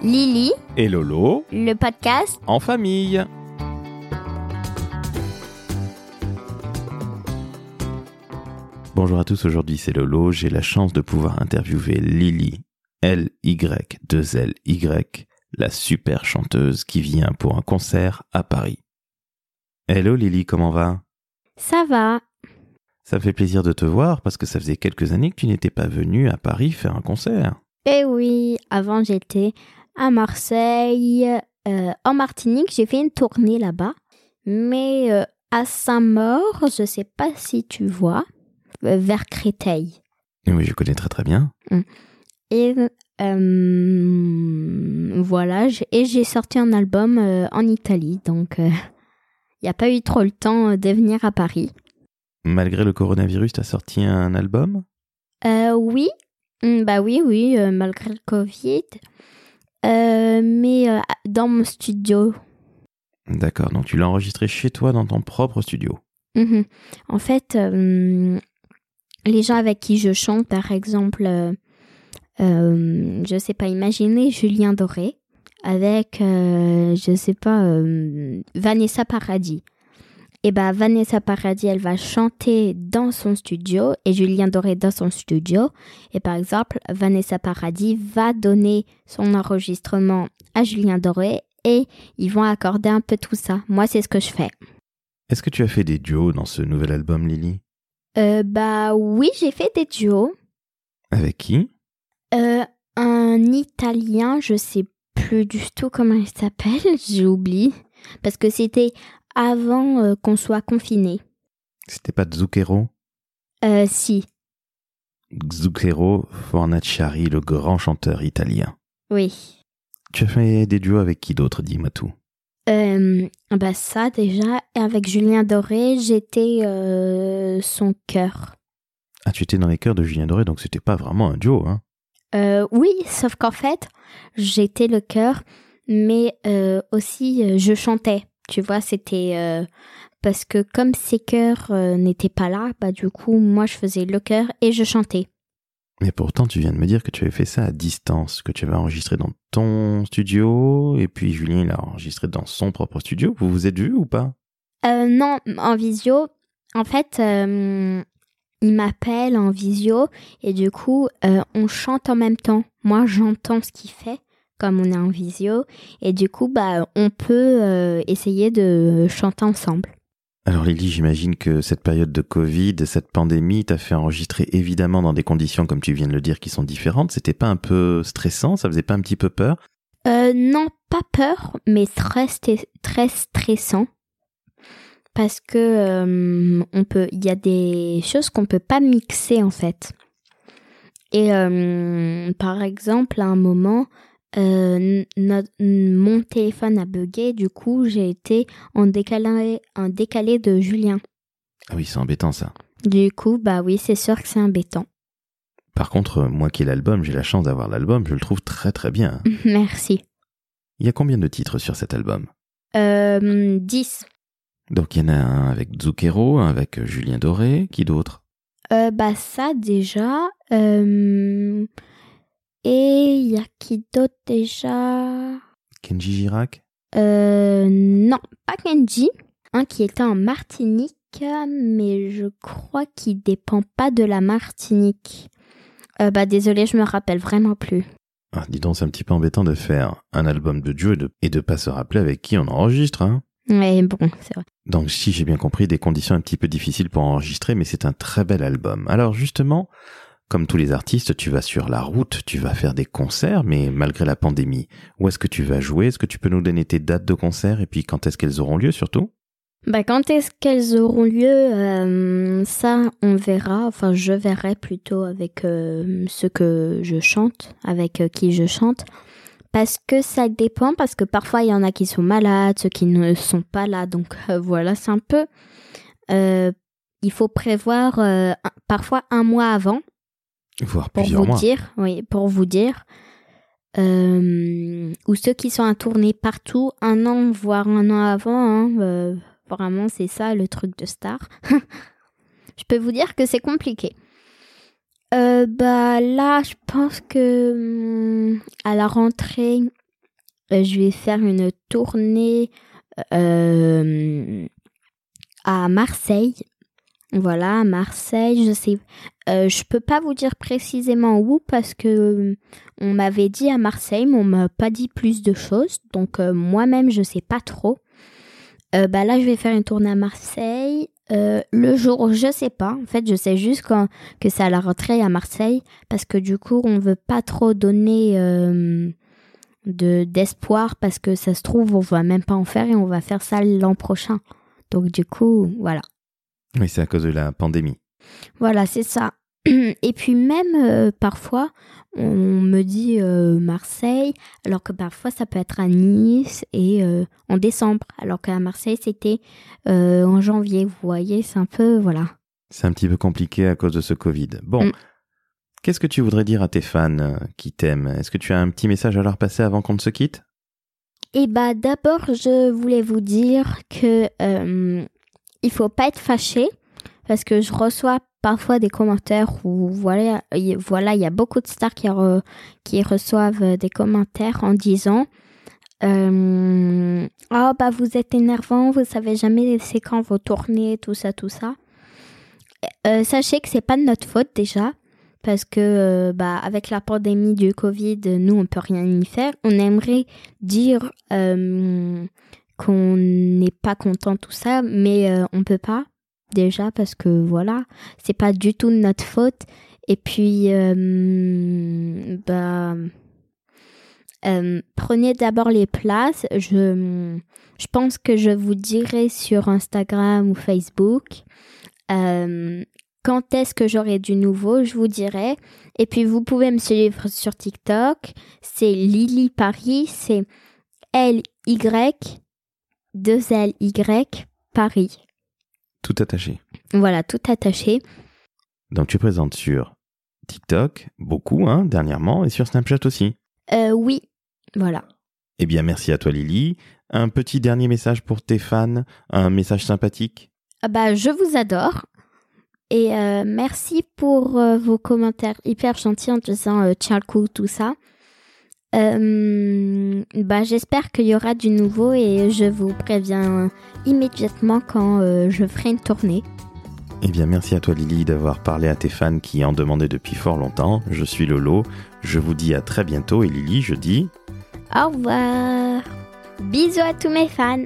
Lily, et Lolo le podcast. en famille. Bonjour à tous, aujourd'hui c'est Lolo. J'ai la chance de pouvoir interviewer Lily, L-Y-2-L-Y, la super chanteuse qui vient pour un concert à Paris. Hello Lily, comment va? Ça va. Ça me fait plaisir de te voir parce que ça faisait quelques années que tu n'étais pas venue à Paris faire un concert. Eh oui, avant j'étais à Marseille, euh, en Martinique, j'ai fait une tournée là-bas. Mais euh, à Saint-Maur, je sais pas si tu vois, euh, vers Créteil. Et oui, je connais très très bien. Et euh, voilà, et j'ai sorti un album en Italie, donc il n'y a pas eu trop le temps de venir à Paris. Malgré le coronavirus, t'as sorti un album? Euh, oui, Mm, bah oui, oui, malgré le Covid. Euh, mais euh, dans mon studio. D'accord, donc tu l'as enregistré chez toi dans ton propre studio. Mhm. En fait, euh, les gens avec qui je chante, par exemple, euh, euh, je sais pas, imaginez Julien Doré avec, je sais pas, Vanessa Paradis. Et ben Vanessa Paradis, elle va chanter dans son studio et Julien Doré dans son studio. Et par exemple, Vanessa Paradis va donner son enregistrement à Julien Doré et ils vont accorder un peu tout ça. Moi, c'est ce que je fais. Est-ce que tu as fait des duos dans ce nouvel album, Lily? Euh, bah oui, j'ai fait des duos. Avec qui? Euh, un Italien, je sais plus du tout comment il s'appelle, j'ai oublié. Parce que c'était avant euh, qu'on soit confiné. C'était pas Zucchero? Euh, si, Zucchero Fornaciari, le grand chanteur italien. oui. Tu as fait des duos avec qui d'autre, dis-moi tout? Euh, bah ça déjà, avec Julien Doré, j'étais euh, son cœur. Ah, tu étais dans les chœurs de Julien Doré, donc c'était pas vraiment un duo, hein? Euh, oui, sauf qu'en fait, j'étais le cœur, mais euh, aussi je chantais. Tu vois, c'était euh, parce que comme ces chœurs euh, n'étaient pas là, bah du coup, moi je faisais le chœur et je chantais. Mais pourtant, tu viens de me dire que tu avais fait ça à distance, que tu avais enregistré dans ton studio, et puis Julien l'a enregistré dans son propre studio. Vous vous êtes vus ou pas? Euh, non, en visio, en fait, il m'appelle en visio et du coup, on chante en même temps. Moi, j'entends ce qu'il fait comme on est en visio et du coup, bah, on peut euh, essayer de chanter ensemble. Alors Lily, j'imagine que cette période de Covid, cette pandémie, t'a fait enregistrer évidemment dans des conditions, comme tu viens de le dire, qui sont différentes. C'était pas un peu stressant? Ça faisait pas un petit peu peur? Euh, non, pas peur, mais très, très stressant. Parce que euh, on peut, il y a des choses qu'on peut pas mixer en fait. Et euh, par exemple, à un moment, euh, no- mon téléphone a bugué, du coup, j'ai été en décalé, en décalé de Julien. Ah oui, c'est embêtant ça. Du coup, bah oui, c'est sûr que c'est embêtant. Par contre, moi qui ai l'album, j'ai la chance d'avoir l'album, je le trouve très très bien. Merci. Il y a combien de titres sur cet album? Euh, 10. Donc il y en a un avec Zucchero, un avec Julien Doré, qui d'autre? Euh, bah ça déjà. Euh, et il y a qui d'autre déjà? Kenji Girac? Euh, Non, pas Kenji. Un qui était en Martinique, mais je crois qu'il dépend pas de la Martinique. Euh, bah désolé, je me rappelle vraiment plus. ah, Dis donc, c'est un petit peu embêtant de faire un album de duo et de, et de pas se rappeler avec qui on enregistre. Hein Mais bon, c'est vrai. Donc si j'ai bien compris, des conditions un petit peu difficiles pour enregistrer, mais c'est un très bel album. Alors justement, comme tous les artistes, tu vas sur la route, tu vas faire des concerts, mais malgré la pandémie, où est-ce que tu vas jouer? Est-ce que tu peux nous donner tes dates de concert et puis quand est-ce qu'elles auront lieu surtout? Bah quand est-ce qu'elles auront lieu euh, Ça, on verra. Enfin, je verrai plutôt avec euh, ceux que je chante, avec euh, qui je chante. Parce que ça dépend, parce que parfois il y en a qui sont malades, ceux qui ne sont pas là. Donc voilà, c'est un peu... il faut prévoir parfois un mois avant Voire pour plusieurs vous mois. dire, oui, pour vous dire. Euh, ou ceux qui sont à tourner partout un an, voire un an avant. hein, euh, vraiment, c'est ça le truc de star. je peux vous dire que c'est compliqué. Euh, bah là, je pense que hum, à la rentrée, je vais faire une tournée à Marseille. Voilà, Marseille, je sais. Euh, je peux pas vous dire précisément où parce que on m'avait dit à Marseille, mais on m'a pas dit plus de choses. Donc moi-même, je sais pas trop. bah là, je vais faire une tournée à Marseille. le jour, je sais pas. En fait, je sais juste que c'est à la rentrée à Marseille parce que du coup, on veut pas trop donner de d'espoir parce que ça se trouve on va même pas en faire et on va faire ça l'an prochain. Donc du coup, voilà. Oui, c'est à cause de la pandémie. Voilà, c'est ça. Et puis même euh, parfois, on me dit euh, Marseille, alors que parfois ça peut être à Nice et euh, en décembre, alors qu'à Marseille c'était en janvier. Vous voyez, c'est un peu voilà. C'est un petit peu compliqué à cause de ce Covid. Bon, mm. Qu'est-ce que tu voudrais dire à tes fans qui t'aiment? Est-ce que tu as un petit message à leur passer avant qu'on ne se quitte? Eh bah d'abord, je voulais vous dire que il faut pas être fâché parce que je reçois parfois des commentaires où voilà, voilà, il y a beaucoup de stars qui, qui reçoivent des commentaires en disant euh, oh bah vous êtes énervant, vous savez jamais c'est quand vos tournées, tout ça, tout ça. Euh, sachez que c'est pas de notre faute déjà parce que euh, bah, avec la pandémie du Covid, nous, on peut rien y faire. On aimerait dire euh, qu'on n'est pas content tout ça, mais euh, on peut pas déjà parce que voilà, c'est pas du tout notre faute. Et puis, bah, prenez d'abord les places. Je, je pense que je vous dirai sur Instagram ou Facebook quand est-ce que j'aurai du nouveau, je vous dirai. Et puis vous pouvez me suivre sur TikTok. C'est Lily Paris, c'est L-Y, 2-L-Y, Paris. Tout attaché. Voilà, tout attaché. Donc tu présentes sur TikTok, beaucoup, hein, dernièrement, et sur Snapchat aussi. Euh, oui, voilà. Eh bien, merci à toi Lily. Un petit dernier message pour tes fans, un message sympathique. Ah bah, je vous adore. Et euh, merci pour euh, vos commentaires hyper gentils en disant euh, tiens le coup, tout ça. Bah, J'espère qu'il y aura du nouveau et je vous préviens immédiatement quand je ferai une tournée. Eh bien, merci à toi Lily d'avoir parlé à tes fans qui en demandaient depuis fort longtemps. Je suis Lolo. Je vous dis à très bientôt et Lily, je dis... Au revoir. Bisous à tous mes fans.